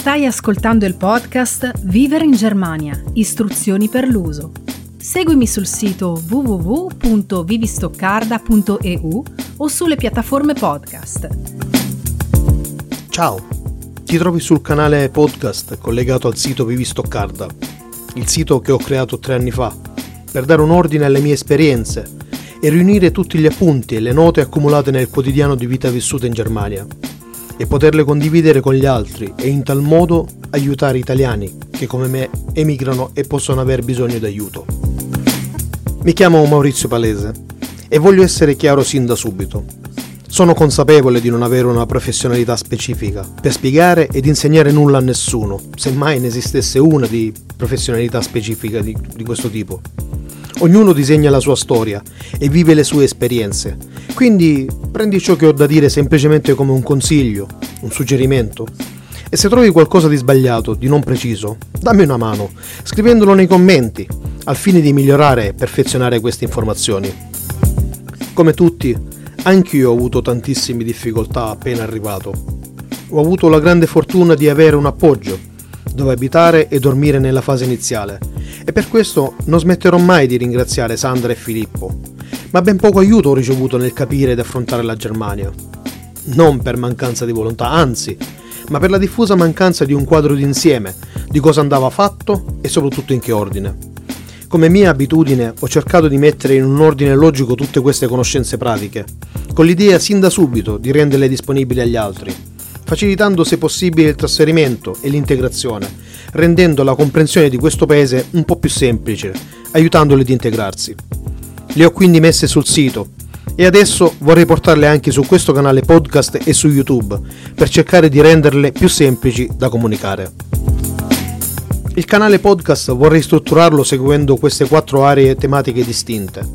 Stai ascoltando il podcast Vivere in Germania, istruzioni per l'uso. Seguimi sul sito www.vivistoccarda.eu o sulle piattaforme podcast. Ciao, ti trovi sul canale podcast collegato al sito Vivi Stoccarda, il sito che ho creato tre anni fa, per dare un ordine alle mie esperienze e riunire tutti gli appunti e le note accumulate nel quotidiano di vita vissuta in Germania e poterle condividere con gli altri e in tal modo aiutare italiani che come me emigrano e possono aver bisogno d'aiuto. Mi chiamo Maurizio Palese e voglio essere chiaro sin da subito. Sono consapevole di non avere una professionalità specifica per spiegare ed insegnare nulla a nessuno, semmai ne esistesse una di professionalità specifica di, di questo tipo. Ognuno disegna la sua storia e vive le sue esperienze quindi prendi ciò che ho da dire semplicemente come un consiglio, un suggerimento. E se trovi qualcosa di sbagliato, di non preciso, dammi una mano, scrivendolo nei commenti, al fine di migliorare e perfezionare queste informazioni. Come tutti, anch'io ho avuto tantissime difficoltà appena arrivato. Ho avuto la grande fortuna di avere un appoggio, dove abitare e dormire nella fase iniziale, e per questo non smetterò mai di ringraziare Sandra e Filippo, ma ben poco aiuto ho ricevuto nel capire ed affrontare la Germania. Non per mancanza di volontà, anzi, ma per la diffusa mancanza di un quadro d'insieme, di cosa andava fatto e soprattutto in che ordine. Come mia abitudine ho cercato di mettere in un ordine logico tutte queste conoscenze pratiche, con l'idea sin da subito di renderle disponibili agli altri, facilitando se possibile il trasferimento e l'integrazione, rendendo la comprensione di questo paese un po' più semplice, aiutandoli ad integrarsi. Le ho quindi messe sul sito e adesso vorrei portarle anche su questo canale podcast e su YouTube per cercare di renderle più semplici da comunicare. Il canale podcast vorrei strutturarlo seguendo queste quattro aree tematiche distinte.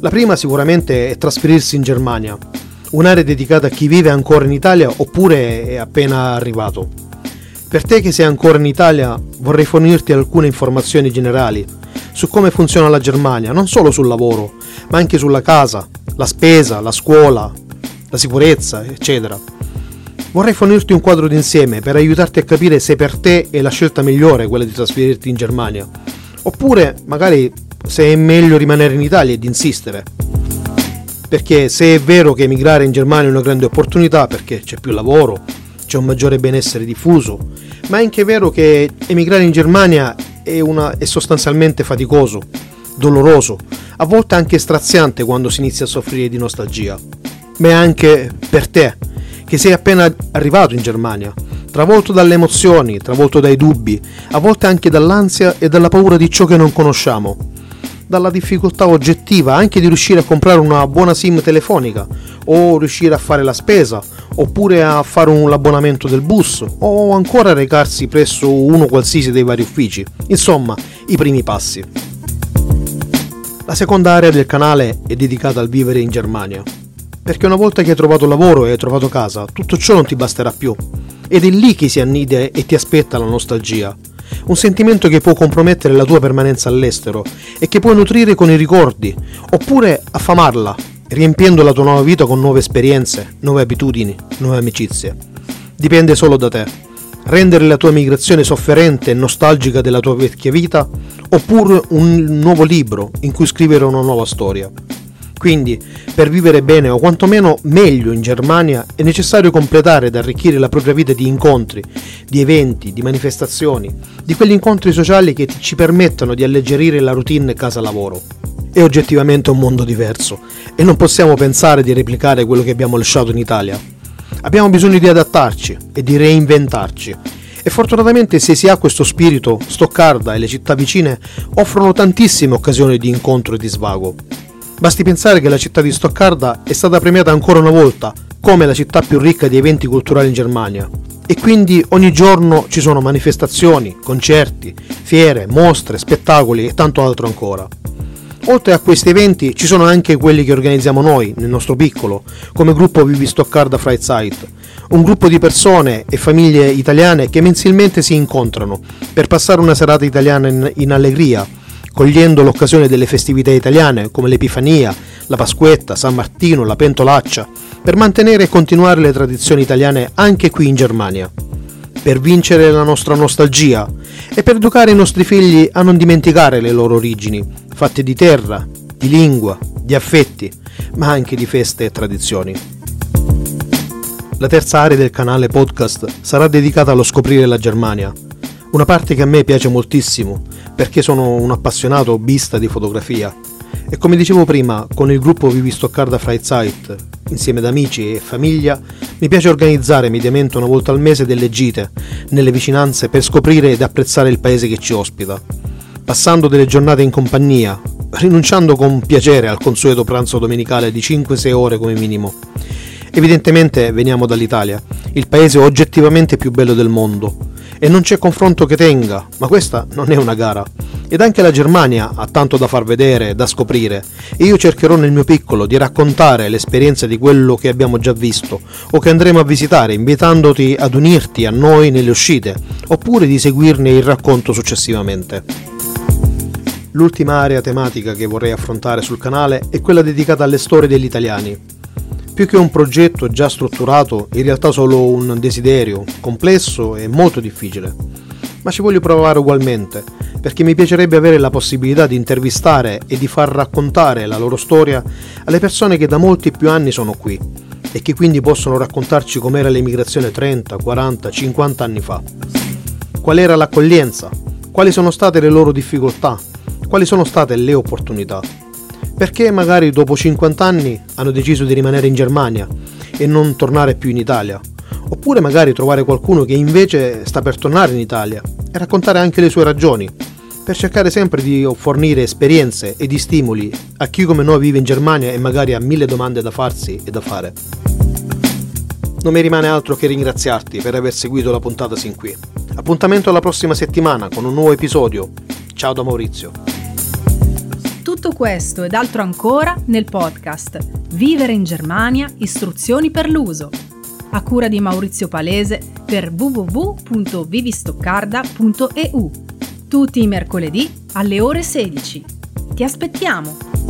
La prima sicuramente è trasferirsi in Germania, un'area dedicata a chi vive ancora in Italia oppure è appena arrivato. Per te che sei ancora in Italia vorrei fornirti alcune informazioni generali su come funziona la Germania, non solo sul lavoro, ma anche sulla casa, la spesa, la scuola, la sicurezza, eccetera. Vorrei fornirti un quadro d'insieme per aiutarti a capire se per te è la scelta migliore quella di trasferirti in Germania, oppure magari se è meglio rimanere in Italia ed insistere. Perché se è vero che emigrare in Germania è una grande opportunità perché c'è più lavoro, c'è un maggiore benessere diffuso, ma è anche vero che emigrare in Germania è, una, è sostanzialmente faticoso, doloroso, a volte anche straziante quando si inizia a soffrire di nostalgia. Ma è anche per te, che sei appena arrivato in Germania, travolto dalle emozioni, travolto dai dubbi, a volte anche dall'ansia e dalla paura di ciò che non conosciamo, dalla difficoltà oggettiva anche di riuscire a comprare una buona SIM telefonica o riuscire a fare la spesa oppure a fare un abbonamento del bus o ancora recarsi presso uno qualsiasi dei vari uffici. Insomma, i primi passi. La seconda area del canale è dedicata al vivere in Germania. Perché una volta che hai trovato lavoro e hai trovato casa, tutto ciò non ti basterà più. Ed è lì che si annida e ti aspetta la nostalgia. Un sentimento che può compromettere la tua permanenza all'estero e che puoi nutrire con i ricordi, oppure affamarla riempiendo la tua nuova vita con nuove esperienze, nuove abitudini, nuove amicizie. Dipende solo da te. Rendere la tua migrazione sofferente e nostalgica della tua vecchia vita, oppure un nuovo libro in cui scrivere una nuova storia. Quindi, per vivere bene o quantomeno meglio in Germania, è necessario completare ed arricchire la propria vita di incontri, di eventi, di manifestazioni, di quegli incontri sociali che ci permettano di alleggerire la routine casa-lavoro è oggettivamente un mondo diverso e non possiamo pensare di replicare quello che abbiamo lasciato in Italia. Abbiamo bisogno di adattarci e di reinventarci. E fortunatamente se si ha questo spirito, Stoccarda e le città vicine offrono tantissime occasioni di incontro e di svago. Basti pensare che la città di Stoccarda è stata premiata ancora una volta come la città più ricca di eventi culturali in Germania. E quindi ogni giorno ci sono manifestazioni, concerti, fiere, mostre, spettacoli e tanto altro ancora. Oltre a questi eventi ci sono anche quelli che organizziamo noi, nel nostro piccolo, come gruppo Vivi Stoccarda Freizeit, un gruppo di persone e famiglie italiane che mensilmente si incontrano per passare una serata italiana in, in allegria, cogliendo l'occasione delle festività italiane come l'Epifania, la Pasquetta, San Martino, la Pentolaccia, per mantenere e continuare le tradizioni italiane anche qui in Germania. per vincere la nostra nostalgia e per educare i nostri figli a non dimenticare le loro origini, fatte di terra, di lingua, di affetti, ma anche di feste e tradizioni. La terza area del canale podcast sarà dedicata allo scoprire la Germania, una parte che a me piace moltissimo perché sono un appassionato hobbista di fotografia e come dicevo prima, con il gruppo Vivi Stoccarda Freizeit, insieme ad amici e famiglia, mi piace organizzare mediamente una volta al mese delle gite nelle vicinanze per scoprire ed apprezzare il paese che ci ospita, passando delle giornate in compagnia, rinunciando con piacere al consueto pranzo domenicale di 5-6 ore come minimo. Evidentemente veniamo dall'Italia, il paese oggettivamente più bello del mondo, e non c'è confronto che tenga, ma questa non è una gara. Ed anche la Germania ha tanto da far vedere, da scoprire, e io cercherò nel mio piccolo di raccontare l'esperienza di quello che abbiamo già visto o che andremo a visitare, invitandoti ad unirti a noi nelle uscite, oppure di seguirne il racconto successivamente. L'ultima area tematica che vorrei affrontare sul canale è quella dedicata alle storie degli italiani, più che un progetto già strutturato, in realtà solo un desiderio, complesso e molto difficile. Ma ci voglio provare ugualmente, perché mi piacerebbe avere la possibilità di intervistare e di far raccontare la loro storia alle persone che da molti più anni sono qui e che quindi possono raccontarci com'era l'emigrazione 30, 40, 50 anni fa. Qual era l'accoglienza? Quali sono state le loro difficoltà? Quali sono state le opportunità? perché magari dopo 50 anni hanno deciso di rimanere in Germania e non tornare più in Italia, oppure magari trovare qualcuno che invece sta per tornare in Italia e raccontare anche le sue ragioni, per cercare sempre di fornire esperienze e di stimoli a chi come noi vive in Germania e magari ha mille domande da farsi e da fare. Non mi rimane altro che ringraziarti per aver seguito la puntata sin qui. Appuntamento alla prossima settimana con un nuovo episodio. Ciao da Maurizio. Tutto questo ed altro ancora nel podcast Vivere in Germania, istruzioni per l'uso, a cura di Maurizio Palese per www.vivistoccarda.eu, tutti i mercoledì alle ore 16. Ti aspettiamo!